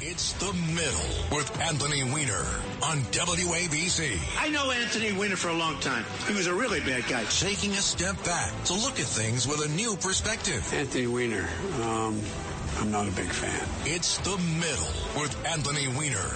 It's the middle with Anthony Weiner on WABC. I know Anthony Weiner for a long time. He was a really bad guy. Taking a step back to look at things with a new perspective. Anthony Weiner, um, I'm not a big fan. It's the middle with Anthony Weiner.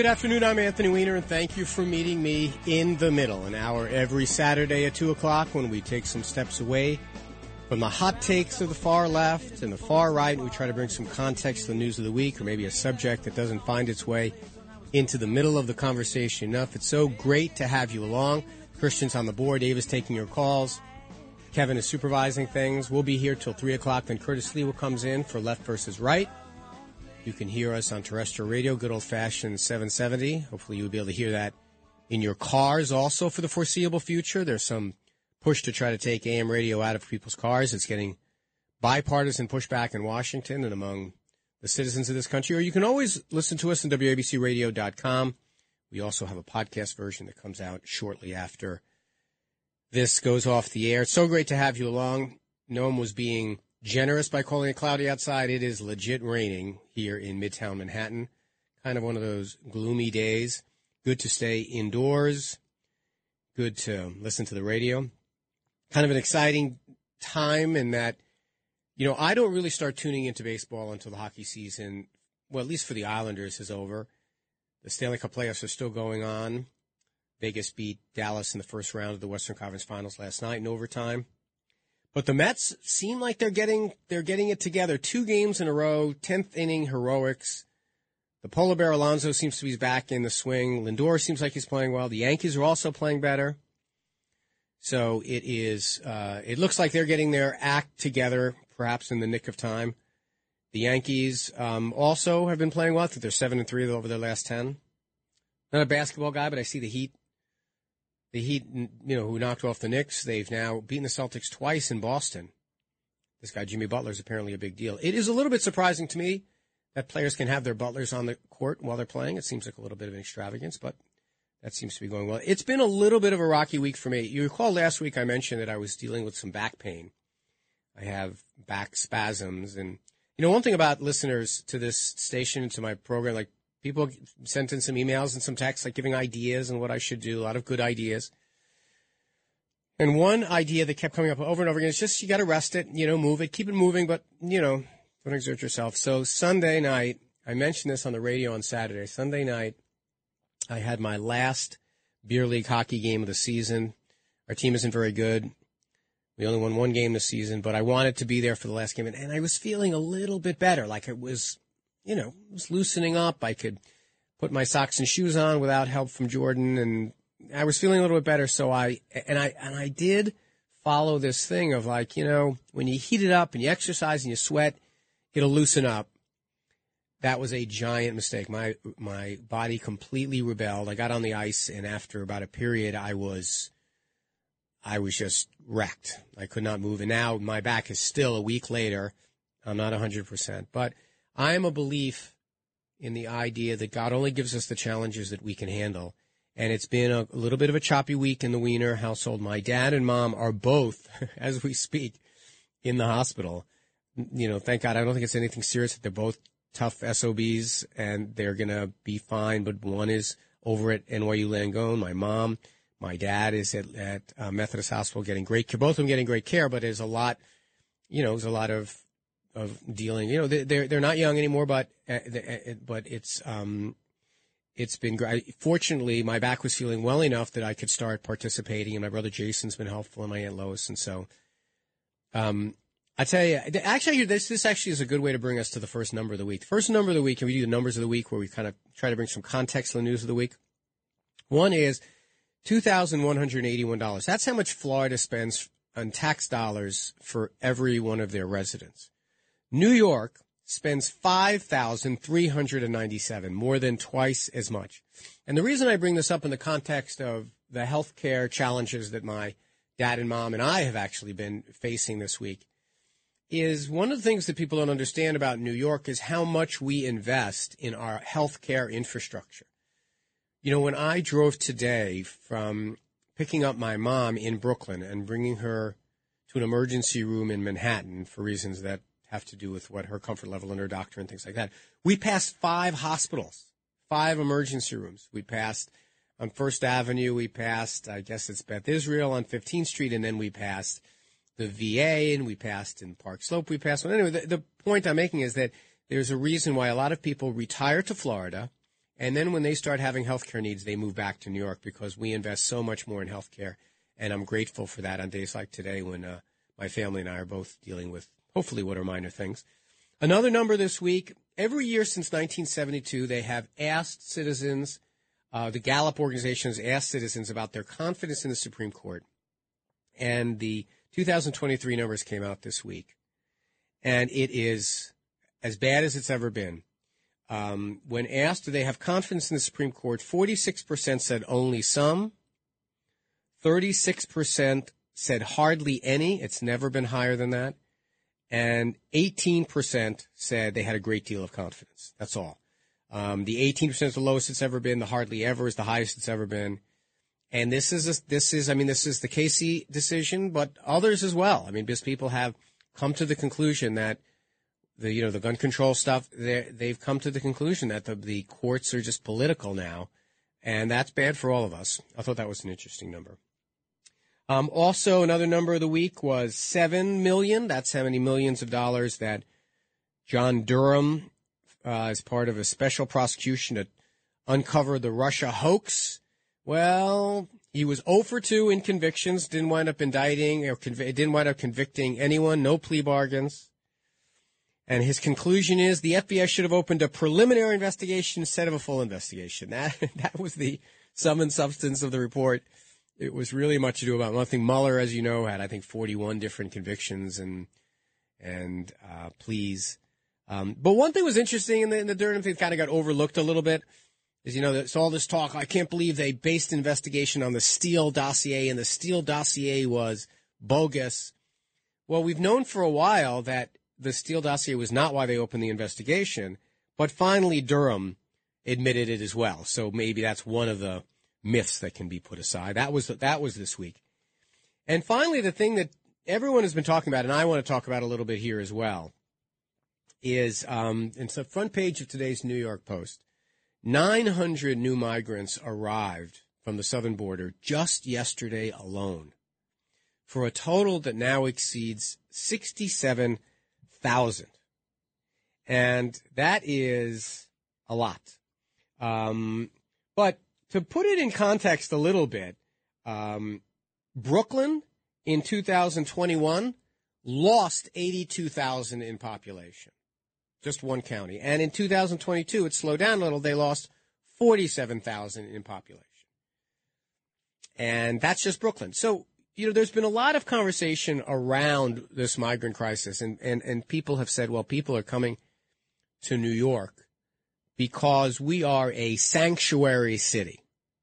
Good afternoon. I'm Anthony Weiner, and thank you for meeting me in the middle, an hour every Saturday at 2 o'clock when we take some steps away from the hot takes of the far left and the far right, and we try to bring some context to the news of the week or maybe a subject that doesn't find its way into the middle of the conversation enough. It's so great to have you along. Christian's on the board. Dave is taking your calls. Kevin is supervising things. We'll be here till 3 o'clock. Then Curtis Sliwa comes in for left versus right. You can hear us on terrestrial radio, good old fashioned 770. Hopefully, you'll be able to hear that in your cars also for the foreseeable future. There's some push to try to take AM radio out of people's cars. It's getting bipartisan pushback in Washington and among the citizens of this country. Or you can always listen to us on WABCRadio.com. We also have a podcast version that comes out shortly after this goes off the air. It's so great to have you along. Noam was being generous by calling it cloudy outside. It is legit raining here in Midtown Manhattan. Kind of one of those gloomy days. Good to stay indoors. Good to listen to the radio. Kind of an exciting time in that, you know, I don't really start tuning into baseball until the hockey season, well, at least for the Islanders, is over. The Stanley Cup playoffs are still going on. Vegas beat Dallas in the first round of the Western Conference Finals last night in overtime. But the Mets seem like they're getting they're getting it together. Two games in a row, tenth inning heroics. The polar bear Alonso seems to be back in the swing. Lindor seems like he's playing well. The Yankees are also playing better. So it is. Uh, it looks like they're getting their act together, perhaps in the nick of time. The Yankees um, also have been playing well. I think they're seven and three over their last ten. Not a basketball guy, but I see the Heat the Heat, you know, who knocked off the Knicks, they've now beaten the Celtics twice in Boston. This guy, Jimmy Butler, is apparently a big deal. It is a little bit surprising to me that players can have their butlers on the court while they're playing. It seems like a little bit of an extravagance, but that seems to be going well. It's been a little bit of a rocky week for me. You recall last week I mentioned that I was dealing with some back pain. I have back spasms. And, you know, one thing about listeners to this station, to my program, like people sent in some emails and some texts, like giving ideas and what I should do, a lot of good ideas. And one idea that kept coming up over and over again is just you got to rest it, you know, move it, keep it moving, but, you know, don't exert yourself. So Sunday night, I mentioned this on the radio on Saturday. Sunday night, I had my last beer league hockey game of the season. Our team isn't very good. We only won one game this season, but I wanted to be there for the last game, and, and I was feeling a little bit better, like it was, you know, it was loosening up. I could put my socks and shoes on without help from Jordan, and I was feeling a little bit better. So I and I and I did follow this thing of like, you know, when you heat it up and you exercise and you sweat, it'll loosen up. That was a giant mistake. My my body completely rebelled. I got on the ice, and after about a period, I was I was just wrecked. I could not move, and now my back is still a week later. I'm not 100, percent but I am a belief in the idea that God only gives us the challenges that we can handle. And it's been a, little bit of a choppy week in the Weiner household. My dad and mom are both, as we speak, in the hospital. You know, thank God. I don't think it's anything serious. They're both tough SOBs and they're going to be fine. But one is over at NYU Langone. My mom, my dad is at, at uh, Methodist Hospital getting great care. Both of them getting great care, but there's a lot you know, there's a lot of of dealing. You know, they- they're they're not young anymore, but uh, uh, but it's um, it's been great. Fortunately, my back was feeling well enough that I could start participating, and my brother Jason's been helpful, and my aunt Lois, and so. Um, I tell you, actually, this this actually is a good way to bring us to the first number of the week. The first number of the week, and we do the numbers of the week, where we kind of try to bring some context to the news of the week. One is two thousand one hundred eighty-one dollars. That's how much Florida spends on tax dollars for every one of their residents. New York spends five thousand three hundred and ninety-seven, more than twice as much. And the reason I bring this up in the context of the healthcare challenges that my dad and mom and I have actually been facing this week is one of the things that people don't understand about New York is how much we invest in our healthcare infrastructure. You know, when I drove today from picking up my mom in Brooklyn and bringing her to an emergency room in Manhattan for reasons that have to do with what her comfort level and her doctor and things like that, we passed five hospitals, five emergency rooms. We passed on First Avenue, we passed, I guess it's Beth Israel on 15th Street, and then we passed the VA and we passed in Park Slope. We passed. Well, anyway, the, the point I'm making is that there's a reason why a lot of people retire to Florida, and then when they start having healthcare needs, they move back to New York because we invest so much more in healthcare, and I'm grateful for that on days like today when uh, my family and I are both dealing with hopefully what are minor things. Another number this week. Every year since 1972, they have asked citizens. Uh, the Gallup organization has asked citizens about their confidence in the Supreme Court, and the 2023 numbers came out this week, and it is as bad as it's ever been. Um, when asked, do they have confidence in the Supreme Court? 46% said only some. 36% said hardly any. It's never been higher than that. And 18% said they had a great deal of confidence. That's all. Um, the 18% is the lowest it's ever been. The hardly ever is the highest it's ever been. And this is a, this is I mean this is the Casey decision, but others as well. I mean, because people have come to the conclusion that the you know the gun control stuff they they've come to the conclusion that the the courts are just political now, and that's bad for all of us. I thought that was an interesting number. Um, also, another number of the week was seven million. That's how many millions of dollars that John Durham, uh, as part of a special prosecution to uncover the Russia hoax. Well, he was 0 for 2 in convictions, didn't wind up indicting or conv- didn't wind up convicting anyone, no plea bargains. And his conclusion is the FBI should have opened a preliminary investigation instead of a full investigation. That that was the sum and substance of the report. It was really much to do about nothing. Mueller, as you know, had I think 41 different convictions and and uh, pleas. Um, but one thing was interesting, and the, and the Durham thing kind of got overlooked a little bit is you know it's all this talk. I can't believe they based investigation on the Steele dossier, and the Steele dossier was bogus. Well, we've known for a while that the Steele dossier was not why they opened the investigation, but finally Durham admitted it as well. So maybe that's one of the myths that can be put aside. That was that was this week. And finally, the thing that everyone has been talking about, and I want to talk about a little bit here as well, is um, it's the front page of today's New York Post. 900 new migrants arrived from the southern border just yesterday alone, for a total that now exceeds 67,000. And that is a lot. Um, but to put it in context a little bit, um, Brooklyn in 2021 lost 82,000 in population just one county. And in 2022, it slowed down a little. They lost 47,000 in population. And that's just Brooklyn. So, you know, there's been a lot of conversation around this migrant crisis, and, and, and people have said, well, people are coming to New York because we are a sanctuary city.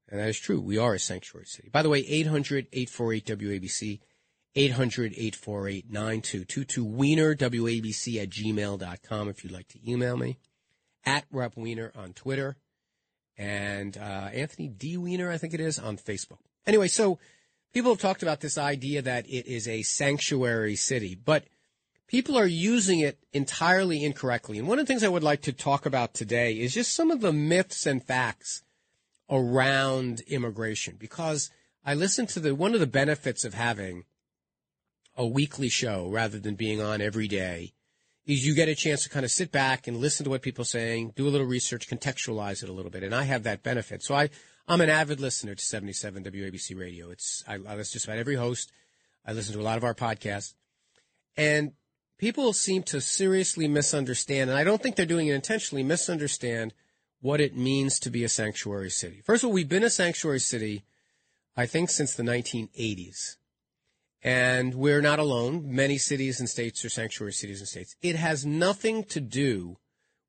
And that is true. We are a sanctuary city. By the way, 800 848 WABC. 800-848-9222. Weiner, W-A-B-C at gmail.com if you'd like to email me. At Rep Weiner on Twitter. And uh, Anthony D. Weiner, I think it is, on Facebook. Anyway, so people have talked about this idea that it is a sanctuary city, but people are using it entirely incorrectly. And one of the things I would like to talk about today is just some of the myths and facts around immigration because I listened to the one of the benefits of having a weekly show rather than being on every day is you get a chance to kind of sit back and listen to what people are saying, do a little research, contextualize it a little bit. And I have that benefit. So I, I'm an avid listener to 77 WABC radio. It's, I, I listen to just about every host. I listen to a lot of our podcasts and people seem to seriously misunderstand. And I don't think they're doing it intentionally, misunderstand what it means to be a sanctuary city. First of all, we've been a sanctuary city, I think, since the 1980s. And we're not alone. Many cities and states are sanctuary cities and states. It has nothing to do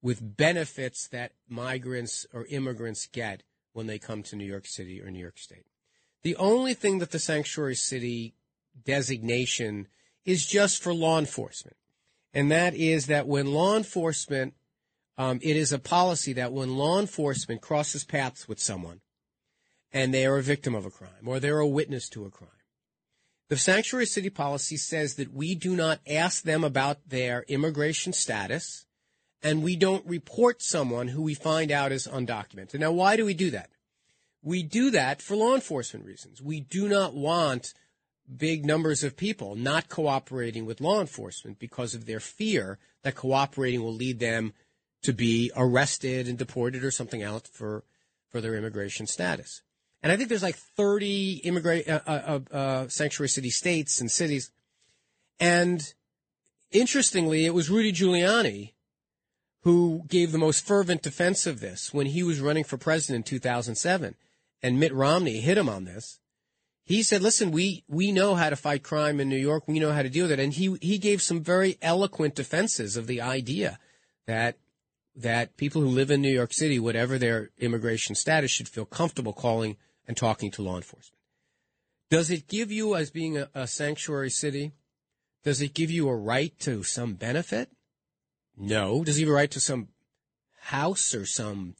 with benefits that migrants or immigrants get when they come to New York City or New York State. The only thing that the sanctuary city designation is just for law enforcement. And that is that when law enforcement, um, it is a policy that when law enforcement crosses paths with someone and they are a victim of a crime or they're a witness to a crime, the sanctuary city policy says that we do not ask them about their immigration status and we don't report someone who we find out is undocumented. Now, why do we do that? We do that for law enforcement reasons. We do not want big numbers of people not cooperating with law enforcement because of their fear that cooperating will lead them to be arrested and deported or something else for, for their immigration status. And I think there's like 30 immigrant uh, uh, uh, uh, sanctuary city states and cities. And interestingly, it was Rudy Giuliani who gave the most fervent defense of this when he was running for president in 2007. And Mitt Romney hit him on this. He said, listen, we, we know how to fight crime in New York. We know how to deal with it. And he, he gave some very eloquent defenses of the idea that that people who live in New York City, whatever their immigration status, should feel comfortable calling and talking to law enforcement. Does it give you, as being a, a sanctuary city, does it give you a right to some benefit? No. Does it give you a right to some house or some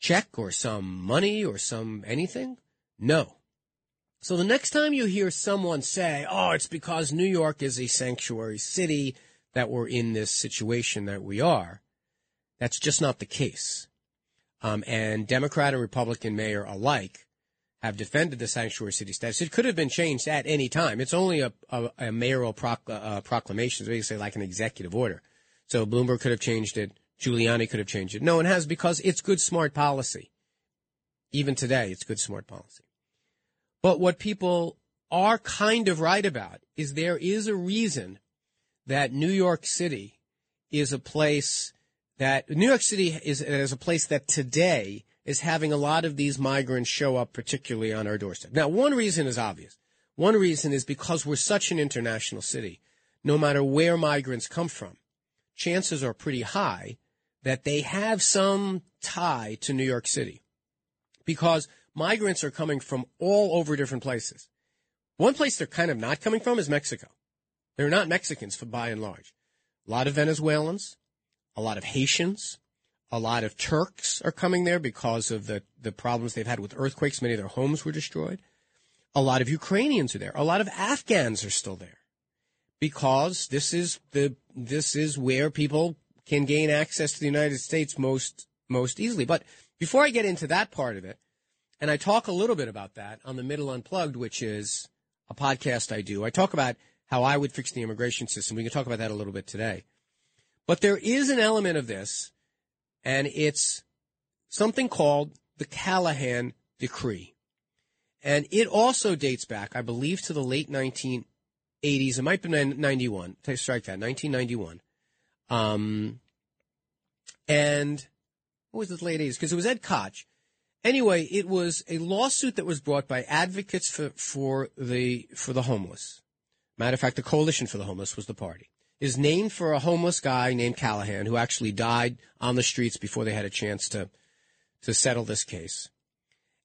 check or some money or some anything? No. So the next time you hear someone say, oh, it's because New York is a sanctuary city that we're in this situation that we are, that's just not the case. Um, and Democrat and Republican mayor alike have defended the sanctuary city status. It could have been changed at any time. It's only a, a, a mayoral uh, proclamation, say like an executive order. So Bloomberg could have changed it. Giuliani could have changed it. No one has because it's good, smart policy. Even today, it's good, smart policy. But what people are kind of right about is there is a reason that New York City is a place that New York City is, is a place that today is having a lot of these migrants show up, particularly on our doorstep. Now, one reason is obvious. One reason is because we're such an international city. No matter where migrants come from, chances are pretty high that they have some tie to New York City because migrants are coming from all over different places. One place they're kind of not coming from is Mexico. They're not Mexicans by and large. A lot of Venezuelans, a lot of Haitians, a lot of Turks are coming there because of the, the problems they've had with earthquakes. Many of their homes were destroyed. A lot of Ukrainians are there. A lot of Afghans are still there because this is the, this is where people can gain access to the United States most, most easily. But before I get into that part of it, and I talk a little bit about that on the Middle Unplugged, which is a podcast I do. I talk about how I would fix the immigration system. We can talk about that a little bit today. But there is an element of this, and it's something called the Callahan Decree. And it also dates back, I believe, to the late 1980s. It might be 91. Strike that, 1991. Um, and what was the late 80s? Because it was Ed Koch. Anyway, it was a lawsuit that was brought by advocates for, for the for the homeless. Matter of fact, the Coalition for the Homeless was the party is named for a homeless guy named Callahan who actually died on the streets before they had a chance to to settle this case.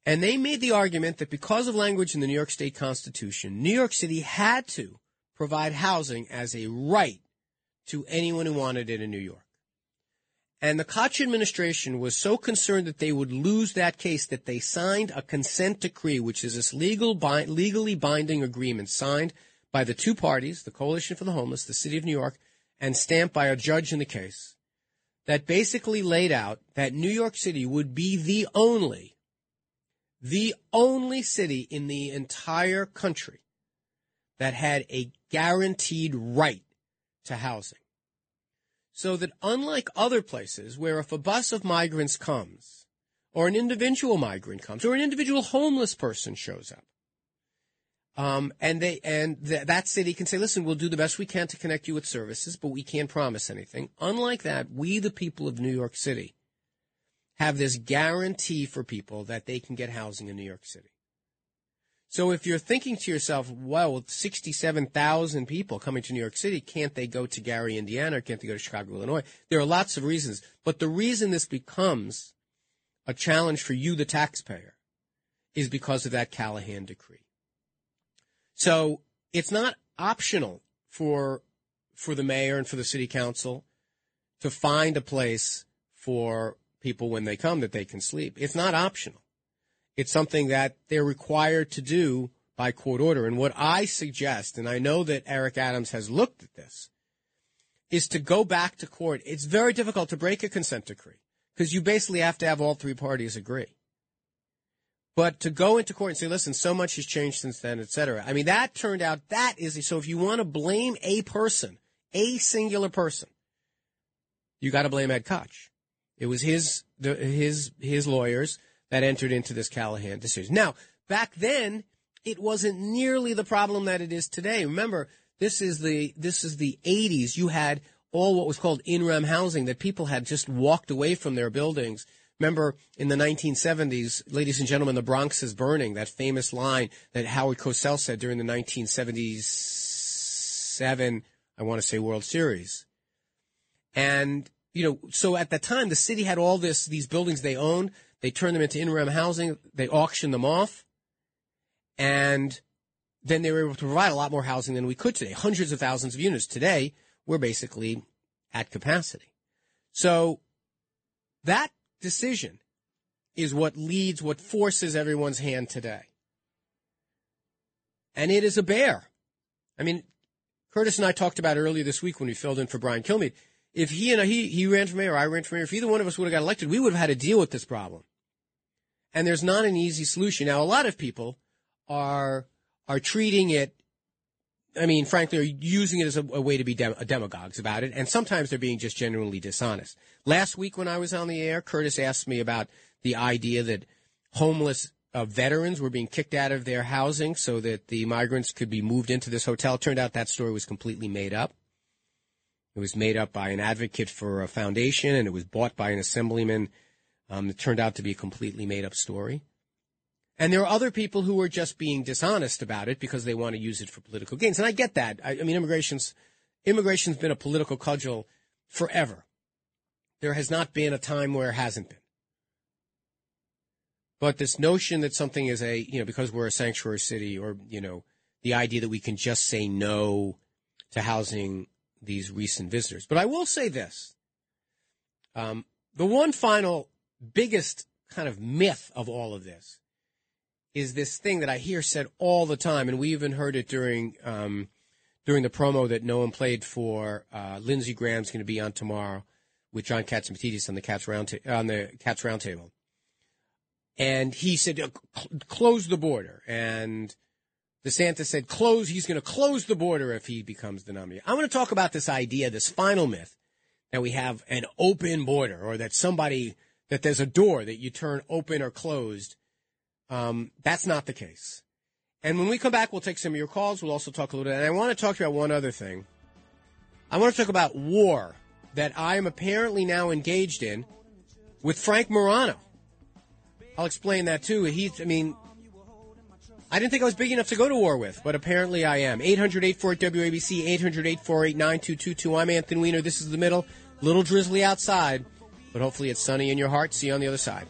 And they made the argument that because of language in the New York State Constitution, New York City had to provide housing as a right to anyone who wanted it in New York. And the Koch administration was so concerned that they would lose that case that they signed a consent decree, which is this legal, legally binding agreement signed by the two parties, the Coalition for the Homeless, the City of New York, and stamped by a judge in the case, that basically laid out that New York City would be the only, the only city in the entire country that had a guaranteed right to housing. So that unlike other places where if a bus of migrants comes, or an individual migrant comes, or an individual homeless person shows up, um, and they and th- that city can say, "Listen, we'll do the best we can to connect you with services, but we can't promise anything." Unlike that, we, the people of New York City, have this guarantee for people that they can get housing in New York City. So if you're thinking to yourself, well, with 67,000 people coming to New York City, can't they go to Gary, Indiana, or can't they go to Chicago, Illinois? There are lots of reasons. But the reason this becomes a challenge for you, the taxpayer, is because of that Callahan decree. So it's not optional for, for the mayor and for the city council to find a place for people when they come that they can sleep. It's not optional. It's something that they're required to do by court order. And what I suggest, and I know that Eric Adams has looked at this, is to go back to court. It's very difficult to break a consent decree because you basically have to have all three parties agree. But to go into court and say, listen, so much has changed since then, et cetera. I mean, that turned out that is, so if you want to blame a person, a singular person, you got to blame Ed Koch. It was his, the, his, his lawyers that entered into this Callahan decision. Now, back then, it wasn't nearly the problem that it is today. Remember, this is the this is the 80s. You had all what was called in-rem housing that people had just walked away from their buildings. Remember in the 1970s, ladies and gentlemen, the Bronx is burning. That famous line that Howard Cosell said during the 1977, I want to say World Series. And you know, so at the time, the city had all this these buildings they owned they turn them into in-rem housing. They auction them off. And then they were able to provide a lot more housing than we could today. Hundreds of thousands of units. Today, we're basically at capacity. So that decision is what leads, what forces everyone's hand today. And it is a bear. I mean, Curtis and I talked about earlier this week when we filled in for Brian Kilmeade if he and he he ran for mayor, I ran for mayor, if either one of us would have got elected, we would have had to deal with this problem. And there's not an easy solution. Now, a lot of people are are treating it. I mean, frankly, are using it as a, a way to be dem- demagogues about it, and sometimes they're being just genuinely dishonest. Last week, when I was on the air, Curtis asked me about the idea that homeless uh, veterans were being kicked out of their housing so that the migrants could be moved into this hotel. Turned out that story was completely made up. It was made up by an advocate for a foundation, and it was bought by an assemblyman. Um, it turned out to be a completely made up story. And there are other people who are just being dishonest about it because they want to use it for political gains. And I get that. I, I mean, immigration's immigration's been a political cudgel forever. There has not been a time where it hasn't been. But this notion that something is a, you know, because we're a sanctuary city or, you know, the idea that we can just say no to housing these recent visitors. But I will say this. Um, the one final biggest kind of myth of all of this is this thing that I hear said all the time, and we even heard it during um, during the promo that Noam played for uh, Lindsey Graham's going to be on tomorrow with John Catsimatidis on the Cats round ta- on the Cats roundtable, and he said close the border, and DeSantis said close. He's going to close the border if he becomes the nominee. I want to talk about this idea, this final myth that we have an open border, or that somebody that there's a door that you turn open or closed. Um, that's not the case. And when we come back, we'll take some of your calls. We'll also talk a little bit. And I want to talk about one other thing. I want to talk about war that I am apparently now engaged in with Frank Morano. I'll explain that too. He's, I mean, I didn't think I was big enough to go to war with, but apparently I am. 800 WABC, 800 9222. I'm Anthony Weiner. This is the middle. Little drizzly outside, but hopefully it's sunny in your heart. See you on the other side.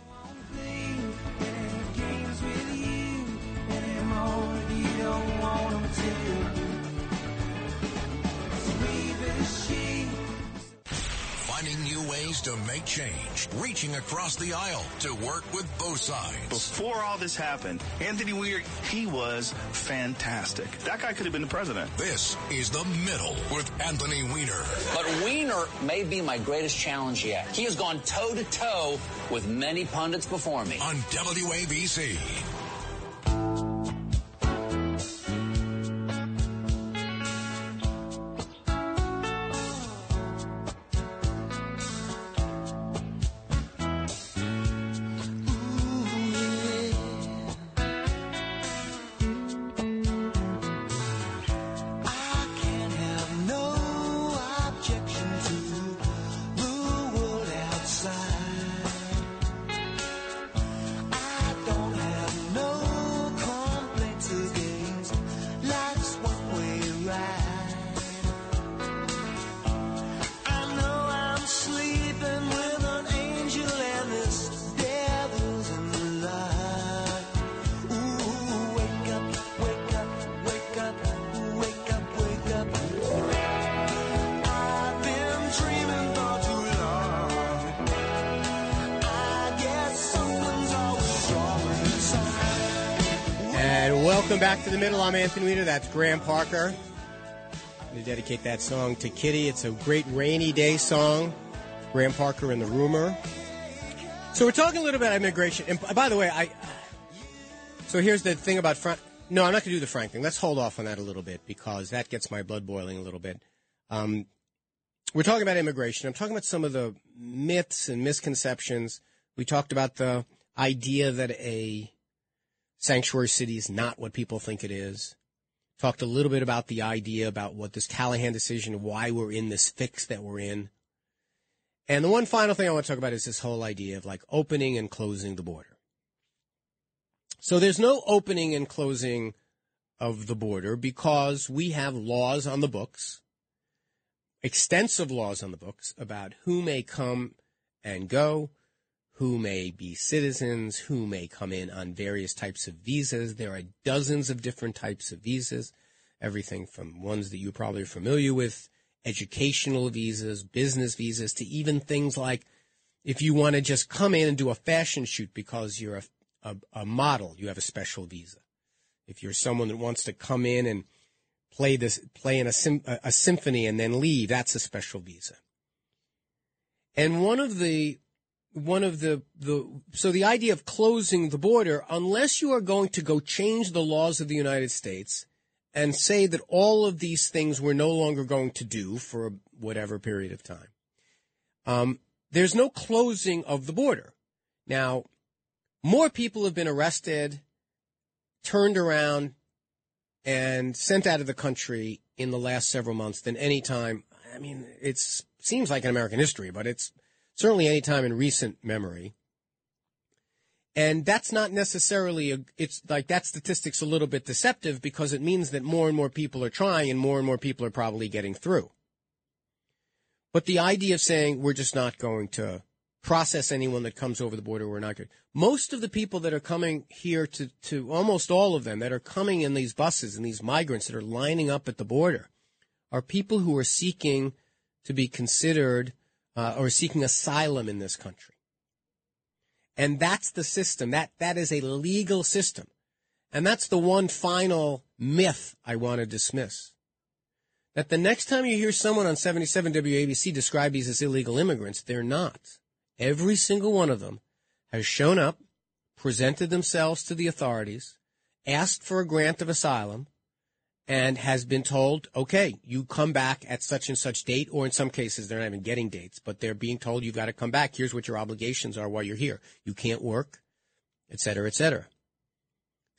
To make change, reaching across the aisle to work with both sides. Before all this happened, Anthony Weiner, he was fantastic. That guy could have been the president. This is The Middle with Anthony Weiner. But Weiner may be my greatest challenge yet. He has gone toe to toe with many pundits before me. On WABC. I'm Anthony Weiner. That's Graham Parker. I'm going to dedicate that song to Kitty. It's a great rainy day song. Graham Parker and the Rumor. So we're talking a little bit about immigration. And by the way, I. So here's the thing about Frank. No, I'm not going to do the Frank thing. Let's hold off on that a little bit because that gets my blood boiling a little bit. Um, we're talking about immigration. I'm talking about some of the myths and misconceptions. We talked about the idea that a sanctuary city is not what people think it is. Talked a little bit about the idea about what this Callahan decision, why we're in this fix that we're in. And the one final thing I want to talk about is this whole idea of like opening and closing the border. So there's no opening and closing of the border because we have laws on the books, extensive laws on the books about who may come and go, who may be citizens, who may come in on various types of visas. There are dozens of different types of visas, everything from ones that you probably are familiar with, educational visas, business visas, to even things like if you want to just come in and do a fashion shoot because you're a, a, a model, you have a special visa. If you're someone that wants to come in and play this, play in a, sim, a, a symphony and then leave, that's a special visa. And one of the one of the, the so the idea of closing the border, unless you are going to go change the laws of the United States and say that all of these things we're no longer going to do for whatever period of time, um, there's no closing of the border. Now, more people have been arrested, turned around, and sent out of the country in the last several months than any time. I mean, it seems like in American history, but it's certainly any time in recent memory. And that's not necessarily, a, it's like that statistic's a little bit deceptive because it means that more and more people are trying and more and more people are probably getting through. But the idea of saying we're just not going to process anyone that comes over the border, we're not good. Most of the people that are coming here to, to almost all of them that are coming in these buses and these migrants that are lining up at the border are people who are seeking to be considered uh, or seeking asylum in this country. And that's the system. That, that is a legal system. And that's the one final myth I want to dismiss. That the next time you hear someone on 77 WABC describe these as illegal immigrants, they're not. Every single one of them has shown up, presented themselves to the authorities, asked for a grant of asylum, and has been told, okay, you come back at such and such date, or in some cases, they're not even getting dates, but they're being told you've got to come back. Here's what your obligations are while you're here. You can't work, et cetera, et cetera.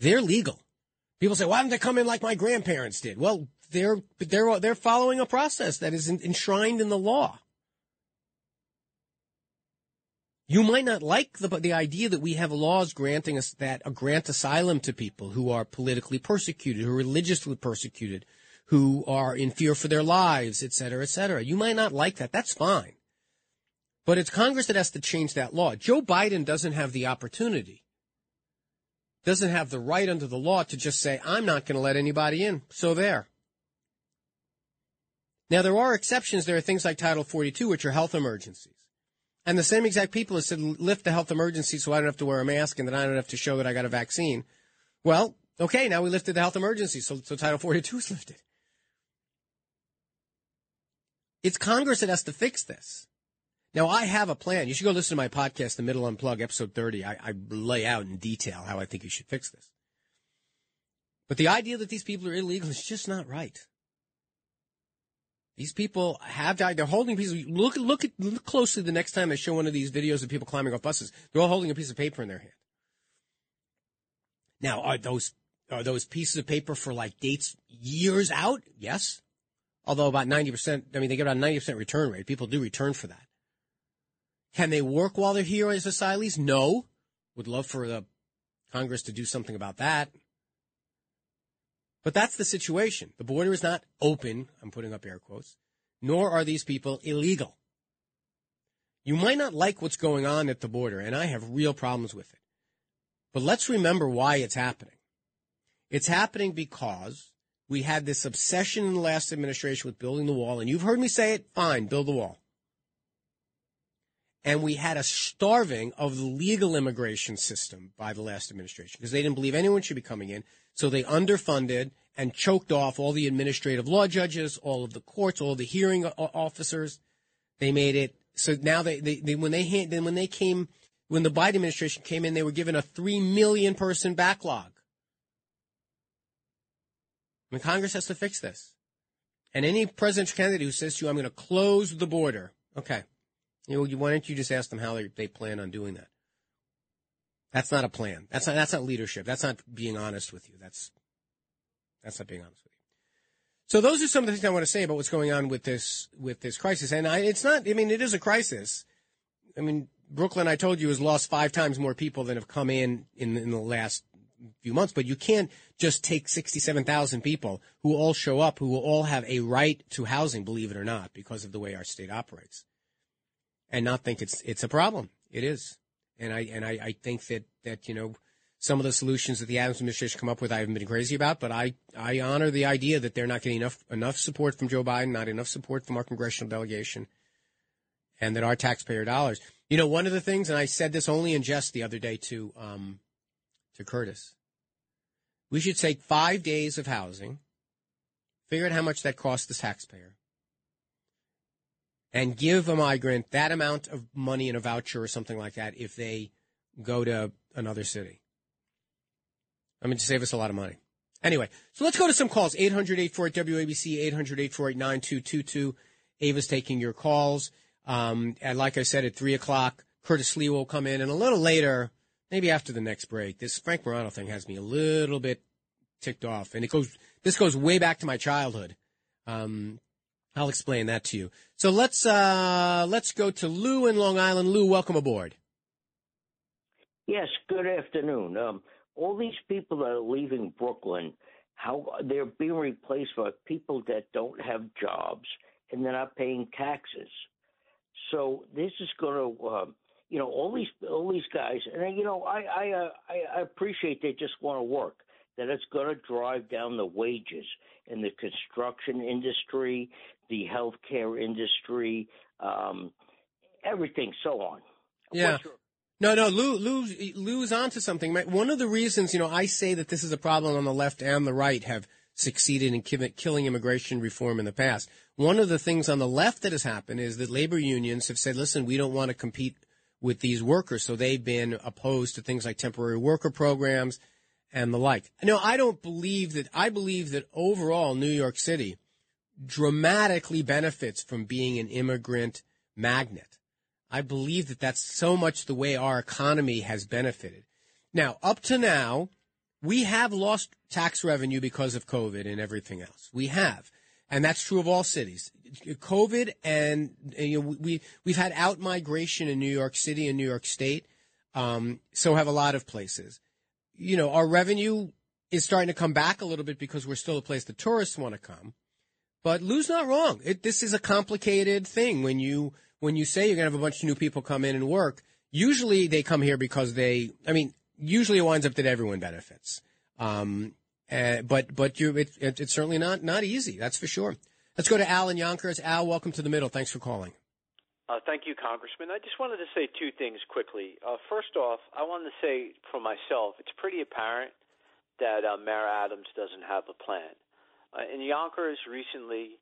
They're legal. People say, why don't they come in like my grandparents did? Well, they're, they're, they're following a process that is enshrined in the law. You might not like the, the idea that we have laws granting us that uh, grant asylum to people who are politically persecuted, who are religiously persecuted, who are in fear for their lives, et cetera, et cetera. You might not like that. That's fine. But it's Congress that has to change that law. Joe Biden doesn't have the opportunity, doesn't have the right under the law to just say, I'm not going to let anybody in. So there. Now, there are exceptions. There are things like Title 42, which are health emergencies. And the same exact people have said, lift the health emergency so I don't have to wear a mask and that I don't have to show that I got a vaccine. Well, okay, now we lifted the health emergency, so, so Title 42 is lifted. It's Congress that has to fix this. Now, I have a plan. You should go listen to my podcast, The Middle Unplug, episode 30. I, I lay out in detail how I think you should fix this. But the idea that these people are illegal is just not right. These people have died. They're holding pieces. Look, look at, look closely the next time they show one of these videos of people climbing off buses. They're all holding a piece of paper in their hand. Now, are those, are those pieces of paper for like dates years out? Yes. Although about 90%, I mean, they get about 90% return rate. People do return for that. Can they work while they're here as asylees? No. Would love for the Congress to do something about that. But that's the situation. The border is not open, I'm putting up air quotes, nor are these people illegal. You might not like what's going on at the border, and I have real problems with it. But let's remember why it's happening. It's happening because we had this obsession in the last administration with building the wall, and you've heard me say it, fine, build the wall. And we had a starving of the legal immigration system by the last administration because they didn't believe anyone should be coming in. So they underfunded and choked off all the administrative law judges, all of the courts, all the hearing officers. They made it so now they, they, they when they hand, then when they came when the Biden administration came in, they were given a three million person backlog. I mean, Congress has to fix this. And any presidential candidate who says to you, "I'm going to close the border," okay, you know, why don't you just ask them how they, they plan on doing that? That's not a plan. That's not that's not leadership. That's not being honest with you. That's that's not being honest with you. So those are some of the things I want to say about what's going on with this with this crisis. And I, it's not. I mean, it is a crisis. I mean, Brooklyn, I told you, has lost five times more people than have come in in, in the last few months. But you can't just take sixty-seven thousand people who all show up, who will all have a right to housing, believe it or not, because of the way our state operates, and not think it's it's a problem. It is, and I and I, I think that that you know some of the solutions that the Adams administration come up with, I haven't been crazy about, but I, I honor the idea that they're not getting enough enough support from Joe Biden, not enough support from our congressional delegation, and that our taxpayer dollars. You know, one of the things, and I said this only in jest the other day to um, to Curtis, we should take five days of housing, figure out how much that costs the taxpayer, and give a migrant that amount of money in a voucher or something like that if they go to another city. I mean, to save us a lot of money. Anyway, so let's go to some calls. 800 848 WABC, 800 848 9222. Ava's taking your calls. Um, and like I said, at 3 o'clock, Curtis Sliwa come in. And a little later, maybe after the next break, this Frank Morano thing has me a little bit ticked off. And it goes, this goes way back to my childhood. Um, I'll explain that to you. So let's, uh, let's go to Lou in Long Island. Lou, welcome aboard. Yes, good afternoon. Um, all these people that are leaving Brooklyn, how they're being replaced by people that don't have jobs and they're not paying taxes. So this is going to, uh, you know, all these all these guys, and you know, I I uh, I, I appreciate they just want to work. That it's going to drive down the wages in the construction industry, the healthcare industry, um, everything, so on. Yeah. No, no, Lou, Lou, Lou's onto something. One of the reasons, you know, I say that this is a problem on the left and the right have succeeded in killing immigration reform in the past. One of the things on the left that has happened is that labor unions have said, listen, we don't want to compete with these workers. So they've been opposed to things like temporary worker programs and the like. No, I don't believe that. I believe that overall New York City dramatically benefits from being an immigrant magnet. I believe that that's so much the way our economy has benefited. Now, up to now, we have lost tax revenue because of COVID and everything else. We have. And that's true of all cities. COVID and you know, we we've had out migration in New York City and New York State. Um, so have a lot of places. You know, our revenue is starting to come back a little bit because we're still a place that tourists want to come. But Lou's not wrong. It, this is a complicated thing when you when you say you're going to have a bunch of new people come in and work, usually they come here because they, I mean, usually it winds up that everyone benefits. Um, uh, but but you, it, it, it's certainly not not easy. That's for sure. Let's go to Al in Yonkers. Al, welcome to the middle. Thanks for calling. Uh, thank you, Congressman. I just wanted to say two things quickly. Uh, first off, I wanted to say for myself, it's pretty apparent that uh, Mayor Adams doesn't have a plan. Uh, in Yonkers recently,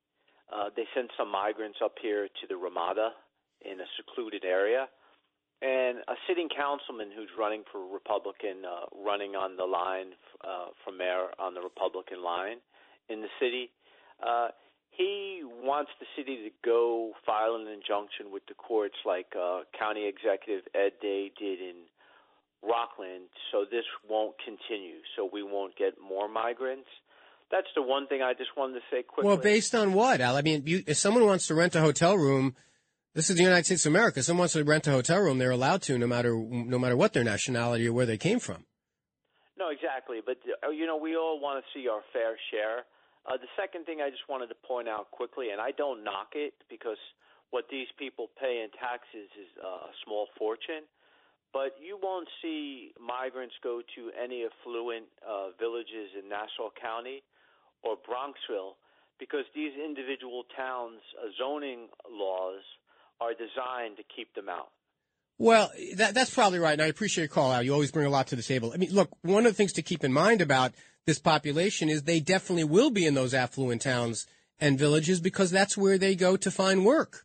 uh, they sent some migrants up here to the Ramada in a secluded area. And a sitting councilman who's running for Republican, uh, running on the line uh, for mayor on the Republican line in the city, uh, he wants the city to go file an injunction with the courts like uh, County Executive Ed Day did in Rockland, so this won't continue, so we won't get more migrants. That's the one thing I just wanted to say quickly. Well, based on what, Al? I mean, you, if someone wants to rent a hotel room this is the United States of America. Someone wants to rent a hotel room, they're allowed to, no matter no matter what their nationality or where they came from. No, exactly. But uh, you know, we all want to see our fair share. Uh, the second thing I just wanted to point out quickly, and I don't knock it because what these people pay in taxes is uh, a small fortune. But you won't see migrants go to any affluent uh, villages in Nassau County or Bronxville because these individual towns' uh, zoning laws are designed to keep them out. Well, that, that's probably right, and I appreciate your call, Al. You always bring a lot to the table. I mean, look, one of the things to keep in mind about this population is they definitely will be in those affluent towns and villages because that's where they go to find work.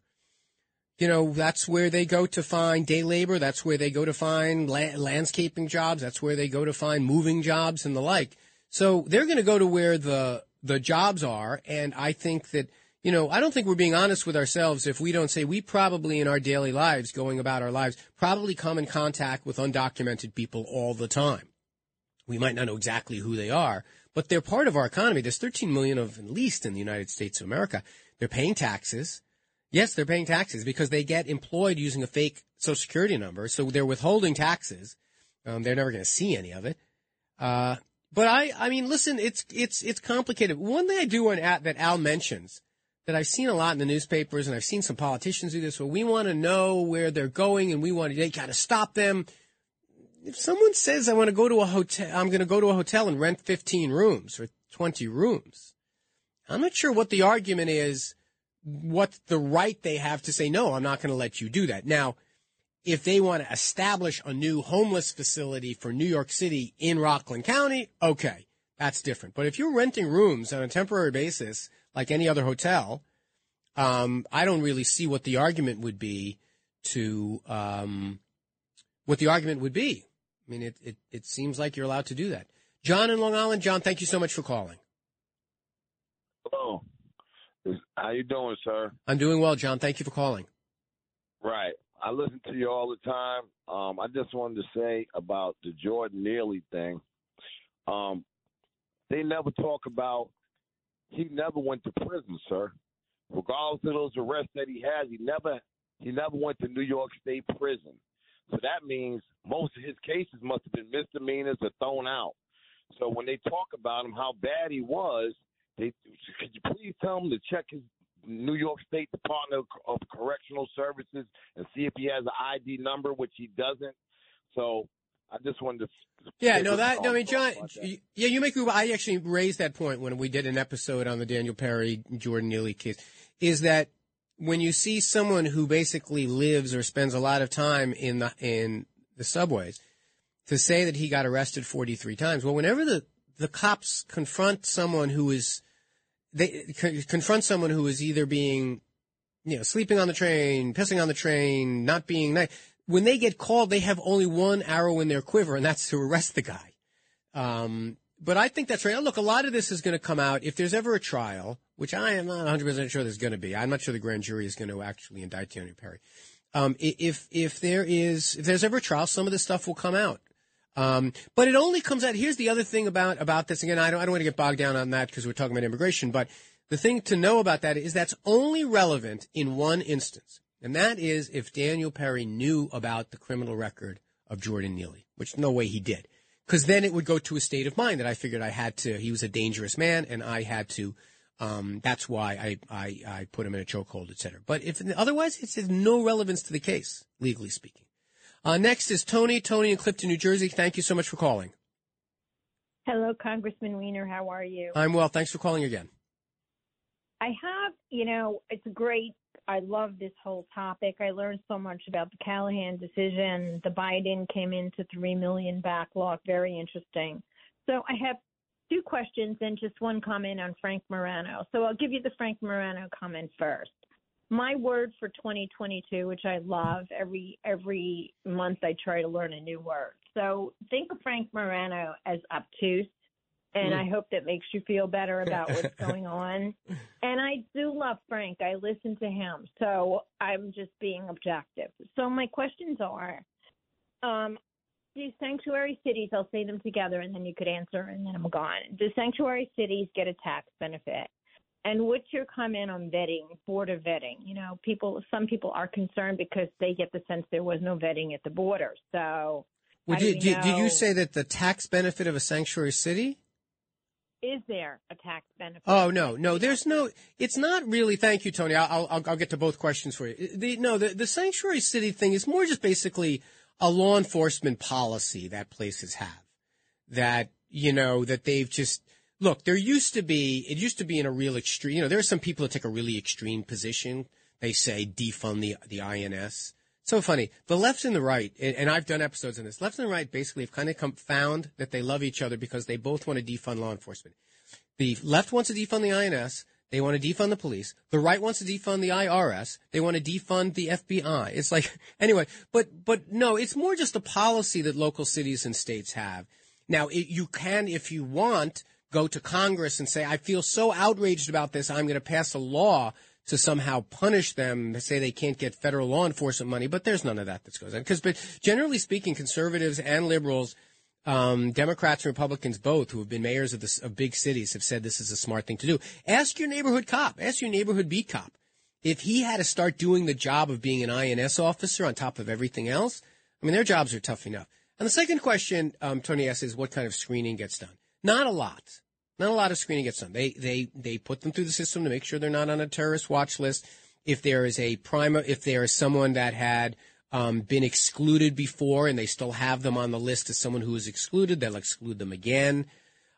You know, that's where they go to find day labor. That's where they go to find la- landscaping jobs. That's where they go to find moving jobs and the like. So they're going to go to where the the jobs are, and I think that you know, I don't think we're being honest with ourselves if we don't say we probably in our daily lives, going about our lives, probably come in contact with undocumented people all the time. We might not know exactly who they are, but they're part of our economy. There's 13 million of at least in the United States of America. They're paying taxes. Yes, they're paying taxes because they get employed using a fake social security number. So they're withholding taxes. Um, they're never going to see any of it. Uh, but I, I mean, listen, it's, it's, it's complicated. One thing I do want to that Al mentions that I've seen a lot in the newspapers and I've seen some politicians do this where we want to know where they're going and we want to, they got to stop them. If someone says I want to go to a hotel, I'm going to go to a hotel and rent 15 rooms or 20 rooms. I'm not sure what the argument is what the right they have to say, no, I'm not going to let you do that. Now, if they want to establish a new homeless facility for New York City in Rockland County, okay, that's different. But if you're renting rooms on a temporary basis, like any other hotel, um, I don't really see what the argument would be to, um, what the argument would be. I mean, it, it, it seems like you're allowed to do that. John in Long Island, John, thank you so much for calling. Hello. How you doing, sir? I'm doing well, John. Thank you for calling. Right. I listen to you all the time. Um, I just wanted to say about the Jordan Neely thing. Um, they never talk about he never went to prison, sir. Regardless of those arrests that he has, he never he never went to New York State prison. So that means most of his cases must have been misdemeanors or thrown out. So when they talk about him, how bad he was, they could you please tell him to check his New York State Department of Correctional Services and see if he has an ID number, which he doesn't. So I just wanted to. Yeah, no, that, no, I mean, John, yeah, you make, I actually raised that point when we did an episode on the Daniel Penny, Jordan Neely case, is that when you see someone who basically lives or spends a lot of time in the, in the subways, to say that he got arrested 43 times, well, whenever the, the cops confront someone who is, they confront someone who is either being, you know, sleeping on the train, pissing on the train, not being nice, when they get called, they have only one arrow in their quiver, and that's to arrest the guy. Um, but I think that's right. Look, a lot of this is going to come out if there's ever a trial, which I am not 100 percent sure there's going to be. I'm not sure the grand jury is going to actually indict Daniel Penny. Um, if if there is if there's ever a trial, some of this stuff will come out. Um, but it only comes out. Here's the other thing about about this. Again, I don't I don't want to get bogged down on that because we're talking about immigration. But the thing to know about that is that's only relevant in one instance. And that is if Daniel Penny knew about the criminal record of Jordan Neely, which no way he did. Because then it would go to a state of mind that I figured I had to, he was a dangerous man and I had to, um, that's why I, I, I put him in a chokehold, et cetera. But if otherwise, it has no relevance to the case, legally speaking. Uh, next is Tony. Tony in Clifton, New Jersey. Thank you so much for calling. Hello, Congressman Weiner. How are you? I'm well. Thanks for calling again. I have, you know, it's great I love this whole topic. I learned so much about the Callahan decision. The Biden came into three million backlog. Very interesting. So I have two questions and just one comment on Frank Morano. So I'll give you the Frank Morano comment first. My word for 2022, which I love, every every month I try to learn a new word. So think of Frank Morano as obtuse and I mm. hope that makes you feel better about what's going on. And I do love Frank. I listen to him. So I'm just being objective. So my questions are um, do sanctuary cities, I'll say them together and then you could answer and then I'm gone. Do sanctuary cities get a tax benefit? And what's your comment on vetting, border vetting? You know, people, some people are concerned because they get the sense there was no vetting at the border. So, well, did, did, did you say that the tax benefit of a sanctuary city? is there a tax benefit? Oh no, no, there's no. It's not really. Thank you, Tony. I'll I'll, I'll get to both questions for you. The, no, the the sanctuary city thing is more just basically a law enforcement policy that places have. That you know that they've just look. There used to be. It used to be in a real extreme. You know, there are some people that take a really extreme position. They say defund the the INS. So funny. The left and the right, and and I've done episodes on this. Left and right basically have kind of come, found that they love each other because they both want to defund law enforcement. The left wants to defund the INS. They want to defund the police. The right wants to defund the IRS. They want to defund the FBI. It's like, anyway, but, but no, it's more just a policy that local cities and states have. Now, it, you can, if you want, go to Congress and say, I feel so outraged about this, I'm going to pass a law to somehow punish them, say they can't get federal law enforcement money, but there's none of that that goes on. Because, but generally speaking, conservatives and liberals, um, Democrats and Republicans both, who have been mayors of, the, of big cities, have said this is a smart thing to do. Ask your neighborhood cop, ask your neighborhood beat cop. If he had to start doing the job of being an INS officer on top of everything else, I mean, their jobs are tough enough. And the second question, um, Tony asks, is what kind of screening gets done? Not a lot. Not a lot of screening gets done. They they they put them through the system to make sure they're not on a terrorist watch list. If there is a prima, if there is someone that had um, been excluded before and they still have them on the list as someone who is excluded, they'll exclude them again.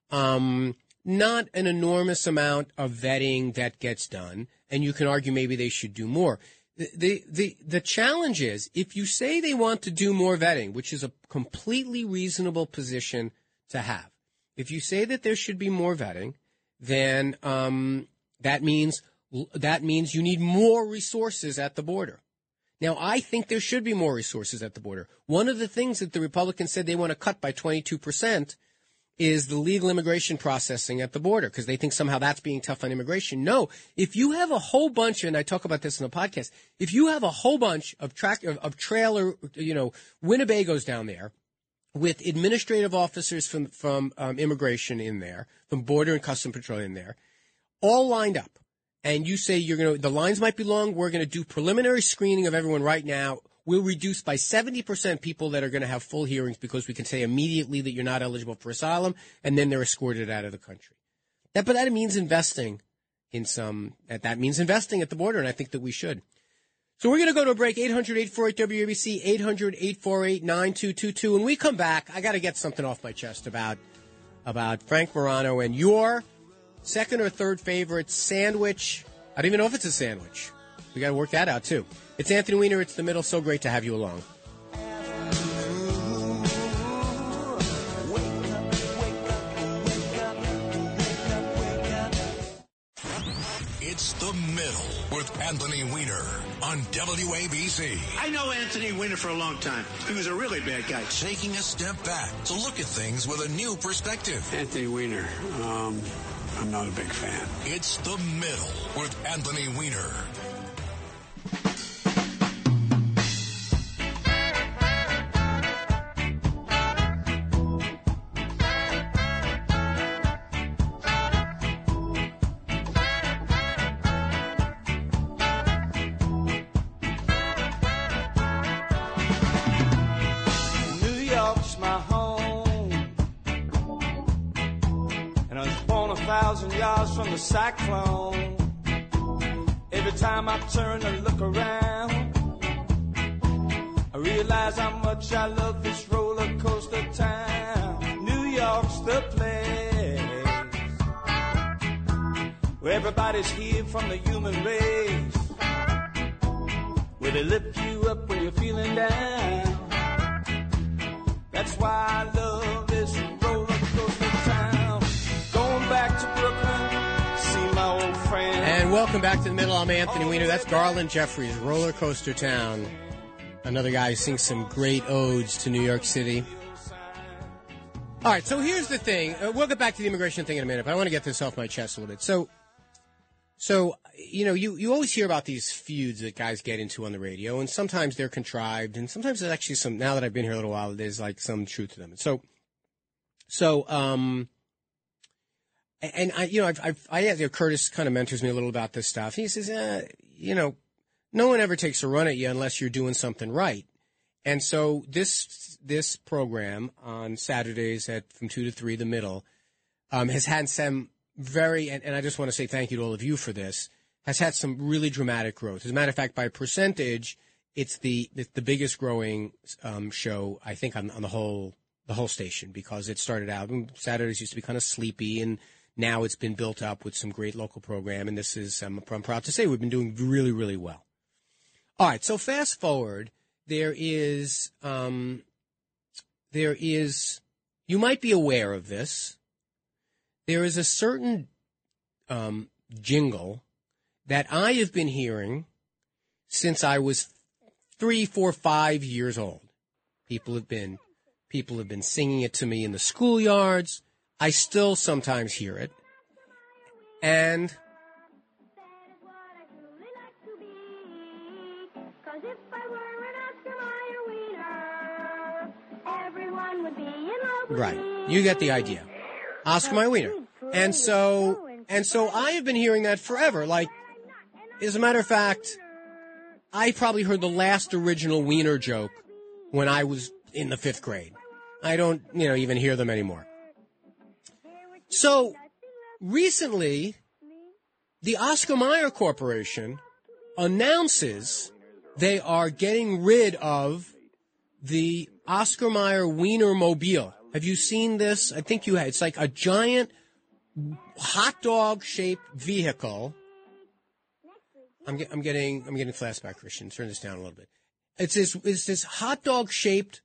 Um, not an enormous amount of vetting that gets done, and you can argue maybe they should do more. The, the, the, the challenge is if you say they want to do more vetting, which is a completely reasonable position to have, if you say that there should be more vetting, then um, that means that means you need more resources at the border. Now, I think there should be more resources at the border. One of the things that the Republicans said they want to cut by 22 percent is the legal immigration processing at the border because they think somehow that's being tough on immigration. No, if you have a whole bunch, and I talk about this in the podcast, if you have a whole bunch of track of, of trailer, you know, Winnebagos down there with administrative officers from from um, immigration in there, from border and custom patrol in there, all lined up, and you say you're going to the lines might be long. We're going to do preliminary screening of everyone right now we'll reduce by 70% people that are going to have full hearings because we can say immediately that you're not eligible for asylum and then they're escorted out of the country. That, but that means investing in some, that, that means investing at the border and I think that we should. So we're going to go to a break, 800-848-WABC, 800-848-9222. When we come back, I got to get something off my chest about, about Frank Morano and your second or third favorite sandwich. I don't even know if it's a sandwich. We got to work that out too. It's Anthony Weiner. It's the middle. So great to have you along. It's the middle with Anthony Weiner on WABC. I know Anthony Weiner for a long time. He was a really bad guy. Taking a step back to look at things with a new perspective. Anthony Weiner, um, I'm not a big fan. It's the middle with Anthony Weiner. Thousand yards from the cyclone. Every time I turn and look around, I realize how much I love this roller coaster town. New York's the place where everybody's here from the human race. Where they lift you up when you're feeling down. That's why I love this welcome back to the middle. I'm Anthony Weiner. That's Garland Jeffreys, Roller Coaster Town. Another guy who sings some great odes to New York City. All right, so here's the thing. Uh, we'll get back to the immigration thing in a minute, but I want to get this off my chest a little bit. So, so you know, you, you always hear about these feuds that guys get into on the radio, and sometimes they're contrived, and sometimes there's actually some. Now that I've been here a little while, there's like some truth to them. So, so um, and I, you know, I've, I've I you know, Curtis kind of mentors me a little about this stuff. He says, eh, you know, no one ever takes a run at you unless you're doing something right. And so this this program on Saturdays at from two to three, the middle, um, has had some very, and, and I just want to say thank you to all of you for this. Has had some really dramatic growth. As a matter of fact, by percentage, it's the it's the biggest growing um, show I think on, on the whole the whole station because it started out Saturdays used to be kind of sleepy and now it's been built up with some great local program and this is um, I'm proud to say we've been doing really really well. All right, so fast forward there is um, there is you might be aware of this. There is a certain um, jingle that I have been hearing since I was three, four, five years old. People have been people have been singing it to me in the schoolyards. I still sometimes hear it. And Right. You get the idea. Oscar Mayer Wiener. And so, and so I have been hearing that forever. Like, as a matter of fact, I probably heard the last original Wiener joke when I was in the fifth grade. I don't, you know, even hear them anymore. So, recently, the Oscar Mayer Corporation announces they are getting rid of the Oscar Mayer Wiener Mobile. Have you seen this? I think you had. It's like a giant hot dog shaped vehicle. I'm, get, I'm getting I'm getting flashback, Christian. Turn this down a little bit. It's this it's this hot dog shaped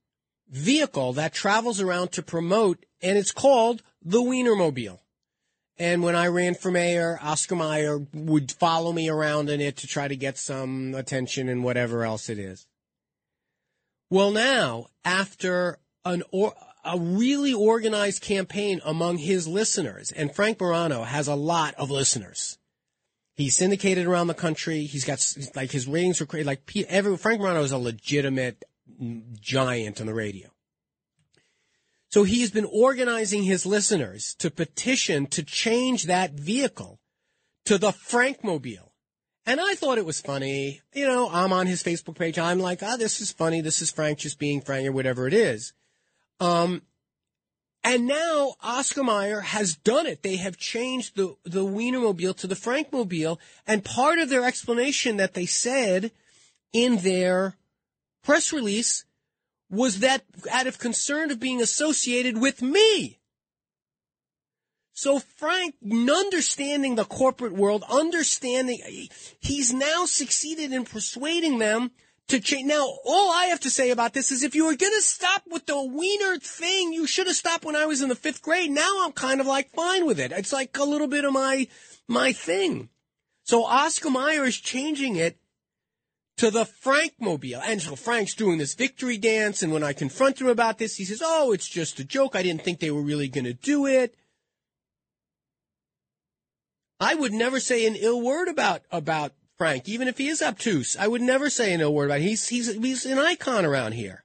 vehicle that travels around to promote, and it's called the Wienermobile. And when I ran for mayor, Oscar Mayer would follow me around in it to try to get some attention and whatever else it is. Well, now after an or, a really organized campaign among his listeners, and Frank Morano has a lot of listeners. He's syndicated around the country. He's got like his ratings are crazy. Like every Frank Morano is a legitimate giant on the radio. So he's been organizing his listeners to petition to change that vehicle to the Frankmobile. And I thought it was funny. You know, I'm on his Facebook page. I'm like, ah, oh, this is funny. This is Frank just being Frank or whatever it is. Um, and now Oscar Mayer has done it. They have changed the, the Wienermobile to the Frankmobile. And part of their explanation that they said in their press release was that out of concern of being associated with me. So Frank, understanding the corporate world, understanding, he's now succeeded in persuading them to change. Now, all I have to say about this is if you were going to stop with the wiener thing, you should have stopped when I was in the fifth grade. Now I'm kind of like fine with it. It's like a little bit of my, my thing. So Oscar Mayer is changing it to the Frankmobile. And so Frank's doing this victory dance. And when I confront him about this, he says, Oh, it's just a joke. I didn't think they were really going to do it. I would never say an ill word about, about Frank, even if he is obtuse. I would never say an ill word about him. He's, he's, he's an icon around here.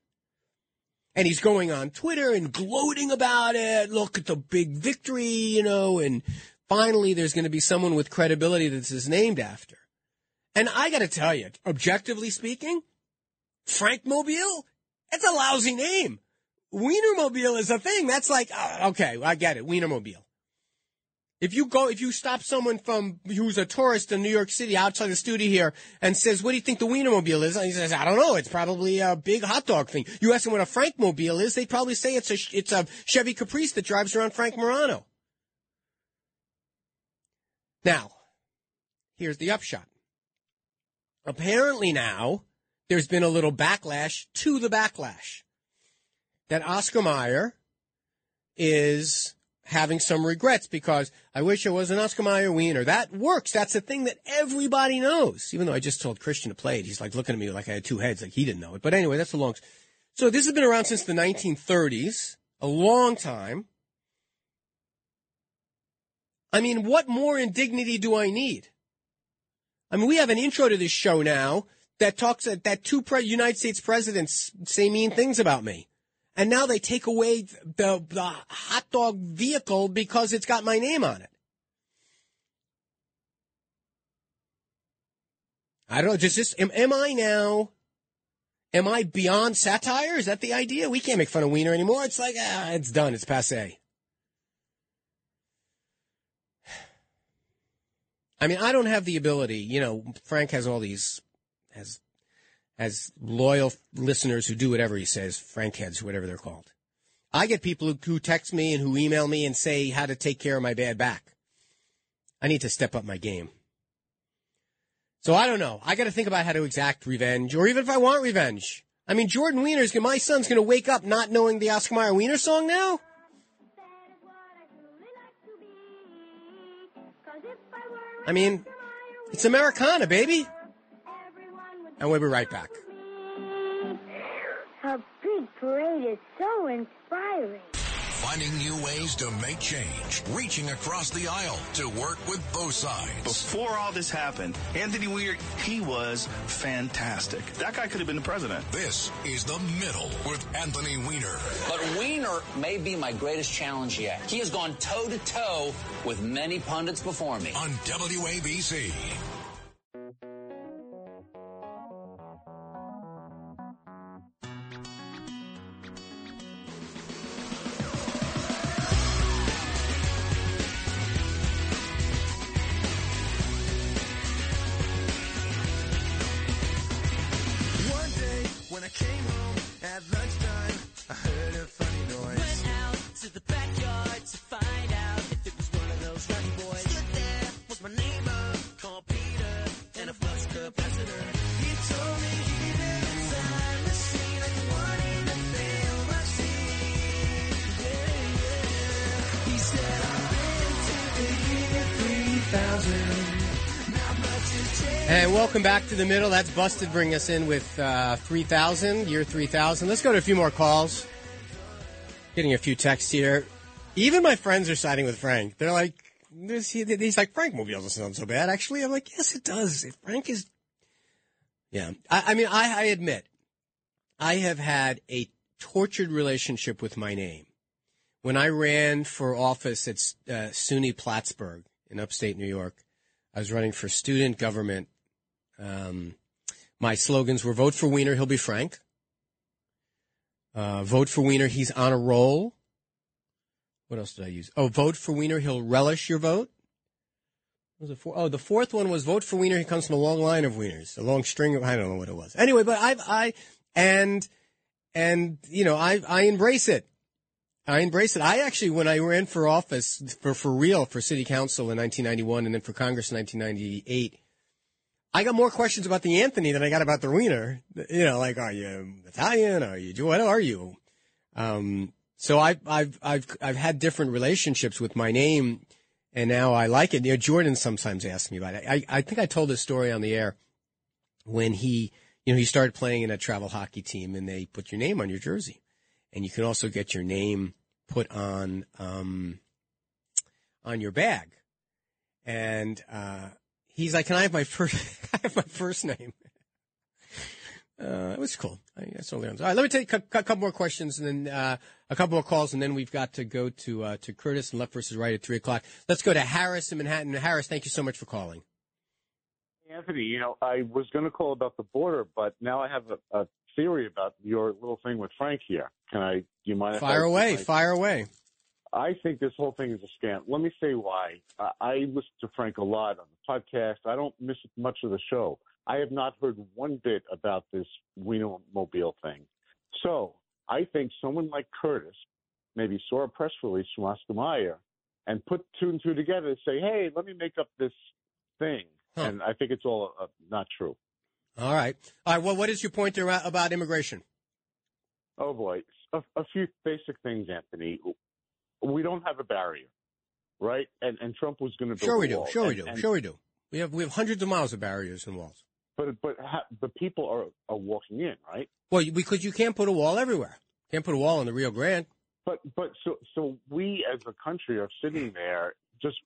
And he's going on Twitter and gloating about it. Look at the big victory, you know, and finally there's going to be someone with credibility that's is named after. And I got to tell you, objectively speaking, Frank Mobile, it's a lousy name. Wienermobile is a thing. That's like, uh, okay, I get it. Wienermobile. If you go, if you stop someone from who's a tourist in New York City outside the studio here and says, "What do you think the Wienermobile is?" And he says, "I don't know. It's probably a big hot dog thing." You ask them what a Frankmobile is, they probably say it's a it's a Chevy Caprice that drives around Frank Morano. Now, here's the upshot. Apparently now, there's been a little backlash to the backlash. That Oscar Mayer is having some regrets because I wish it was an Oscar Mayer wiener. That works. That's a thing that everybody knows. Even though I just told Christian to play it, he's like looking at me like I had two heads, like he didn't know it. But anyway, that's the long. So this has been around since the 1930s, a long time. I mean, what more indignity do I need? I mean, we have an intro to this show now that talks that, that two pre- United States presidents say mean things about me. And now they take away the, the hot dog vehicle because it's got my name on it. I don't know. Does this, am, am I now, am I beyond satire? Is that the idea? We can't make fun of Wiener anymore. It's like, ah, it's done. It's passe. I mean, I don't have the ability. You know, Frank has all these has has loyal listeners who do whatever he says, Frank heads, whatever they're called. I get people who, who text me and who email me and say how to take care of my bad back. I need to step up my game. So I don't know. I got to think about how to exact revenge, or even if I want revenge, I mean, Jordan Wiener's my son's going to wake up not knowing the Oscar Mayer Wiener song now? I mean, it's Americana, baby. And we'll be right back. A big parade is so inspiring. Finding new ways to make change, reaching across the aisle to work with both sides. Before all this happened, Anthony Weiner, he was fantastic. That guy could have been the president. This is The Middle with Anthony Weiner. But Weiner may be my greatest challenge yet. He has gone toe to toe with many pundits before me. On WABC. And welcome back to the middle. That's Busted bringing us in with uh, 3000, year 3000. Let's go to a few more calls. Getting a few texts here. Even my friends are siding with Frank. They're like, this, he, he's like, Frank Mobile doesn't sound so bad. Actually, I'm like, yes, it does. If Frank is, yeah. I, I mean, I, I admit, I have had a tortured relationship with my name. When I ran for office at uh, SUNY Plattsburgh in upstate New York, I was running for student government. Um, my slogans were vote for Wiener, he'll be frank. Uh, vote for Wiener, he's on a roll. What else did I use? Oh, vote for Wiener, he'll relish your vote. Was it for? Oh, the fourth one was vote for Wiener, he comes from a long line of Wieners, a long string of, I don't know what it was. Anyway, but I, I, and, and, you know, I, I embrace it. I embrace it. I actually, when I ran for office for, for real for city council in 1991 and then for Congress in 1998, I got more questions about the Anthony than I got about the Wiener. You know, like, are you Italian? Are you? What are you? Um, so I've, I've, I've, I've had different relationships with my name and now I like it. You know, Jordan sometimes asks me about it. I, I think I told this story on the air when he, you know, he started playing in a travel hockey team and they put your name on your jersey and you can also get your name put on, um, on your bag. And, uh, he's like, "Can I have my first? I have my first name." Uh, it was cool. I guess all, all right, let me take a, a couple more questions and then uh, a couple more calls, and then we've got to go to uh, to Curtis and Left versus Right at three o'clock. Let's go to Harris in Manhattan. Harris, thank you so much for calling. Anthony, you know, I was going to call about the border, but now I have a, a theory about your little thing with Frank here. Can I? Do you mind? if Fire I- away, I- fire away. I think this whole thing is a scam. Let me say why. I, I listen to Frank a lot on the podcast. I don't miss much of the show. I have not heard one bit about this Wienermobile thing. So I think someone like Curtis maybe saw a press release from Oscar Mayer and put two and two together to say, hey, let me make up this thing. And I think it's all uh, not true. All right, all right. Well, what is your point about immigration? Oh boy, a, a few basic things, Anthony. We don't have a barrier, right? And and Trump was going to build Sure a we do. Sure we do. and- Sure we do. We have we have hundreds of miles of barriers and walls. But but ha- the people are are walking in, right? Well, because you can't put a wall everywhere. Can't put a wall in the Rio Grande. But but so so we as a country are sitting there just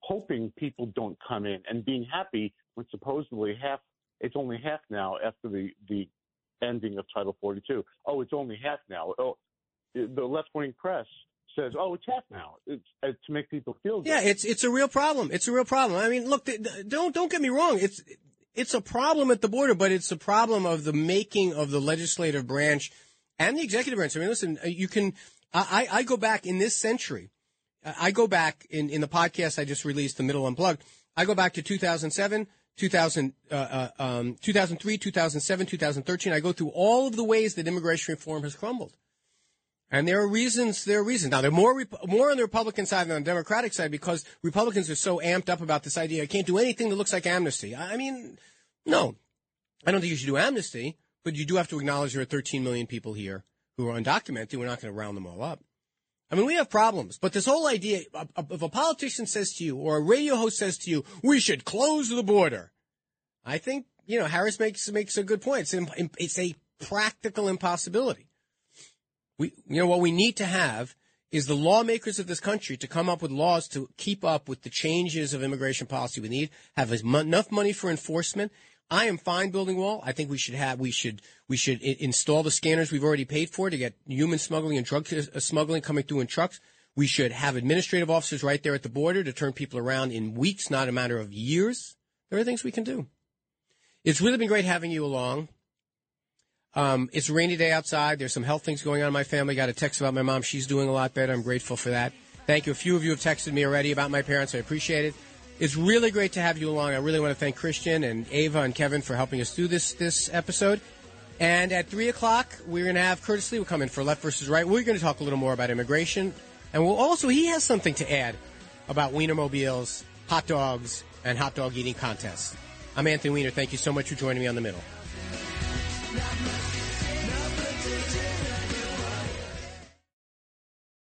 hoping people don't come in and being happy when supposedly half it's only half now after the the ending of Title 42. Oh, it's only half now. Oh, the left wing press says, oh, it's half now. It's uh, to make people feel good. Yeah, it's it's a real problem. It's a real problem. I mean, look, th- th- don't don't get me wrong. It's it's a problem at the border, but it's a problem of the making of the legislative branch and the executive branch. I mean, listen, uh, you can. I, I go back in this century. I go back in in the podcast I just released, the Middle Unplugged. I go back to 2007. 2000, uh, uh, um, 2003, 2007, 2013. I go through all of the ways that immigration reform has crumbled. And there are reasons. There are reasons. Now, there are more more on the Republican side than on the Democratic side because Republicans are so amped up about this idea. I can't do anything that looks like amnesty. I mean, no, I don't think you should do amnesty, but you do have to acknowledge there are 13 million people here who are undocumented. We're not going to round them all up. I mean, we have problems, but this whole idea of, if a politician says to you or a radio host says to you, we should close the border. I think, you know, Harris makes, makes a good point. It's, an, it's a practical impossibility. We, you know, what we need to have is the lawmakers of this country to come up with laws to keep up with the changes of immigration policy. We need have enough money for enforcement. I am fine building wall. I think we should have we should we should install the scanners we've already paid for to get human smuggling and drug uh, smuggling coming through in trucks. We should have administrative officers right there at the border to turn people around in weeks, not a matter of years. There are things we can do. It's really been great having you along. Um, it's a rainy day outside. There's some health things going on in my family. Got a text about my mom. She's doing a lot better. I'm grateful for that. Thank you. A few of you have texted me already about my parents. I appreciate it. It's really great to have you along. I really want to thank Christian and Ava and Kevin for helping us through this this episode. And at three o'clock, we're going to have Curtis Sliwa will come in for Left versus Right. We're going to talk a little more about immigration, and we'll also he has something to add about Wienermobiles, hot dogs, and hot dog eating contests. I'm Anthony Weiner. Thank you so much for joining me on the middle.